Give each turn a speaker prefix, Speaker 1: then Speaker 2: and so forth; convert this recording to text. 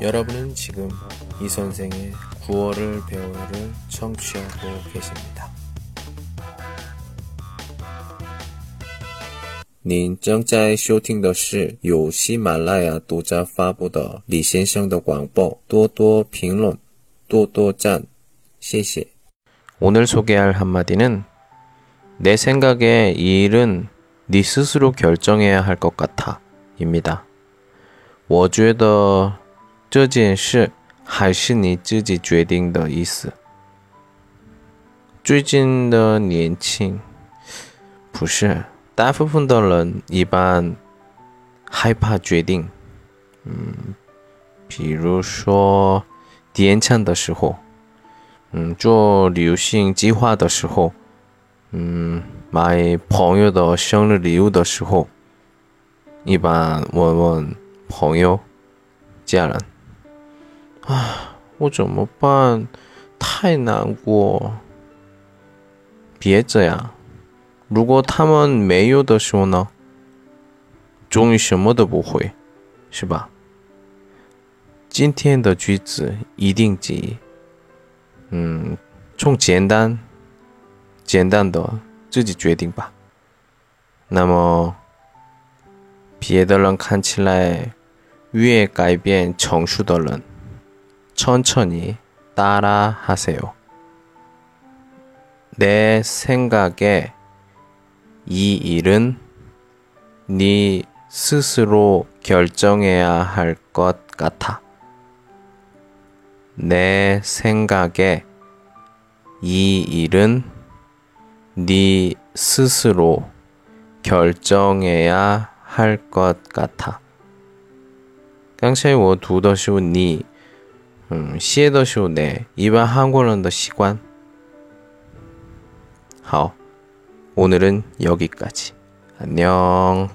Speaker 1: 여러분은 지금 이 선생의 구월을 배워요를 청취하고 계십니다. 您正在收听的是由喜马拉雅独家发布的李先生的广播。多多评论，多多赞，谢谢。 오늘 소개할 한마디는 내 생각에 이 일은 네 스스로 결정해야 할 것 같아 입니다. 我觉得 这件事还是你自己决定的意思。最近的年轻不是大部分的人一般害怕决定，嗯，比如说点餐的时候，嗯，做旅行计划的时候，嗯，买朋友的生日礼物的时候，一般问问朋友、家人。啊，我怎么办？太难过。别这样，如果他们没有的时候呢？终于什么都不会，是吧？今天的句子一定记。嗯，从简单、简单的自己决定吧。那么，别的人看起来越改变成熟的人。 천천히 따라 하세요. 내 생각에 이 일은 네 스스로 결정해야 할 것 같아. 내 생각에 이 일은 네 스스로 결정해야 할 것 같아. 刚才我读的是你 嗯，写的时候呢，一般韩国人的习惯。好，오늘은여기까지안녕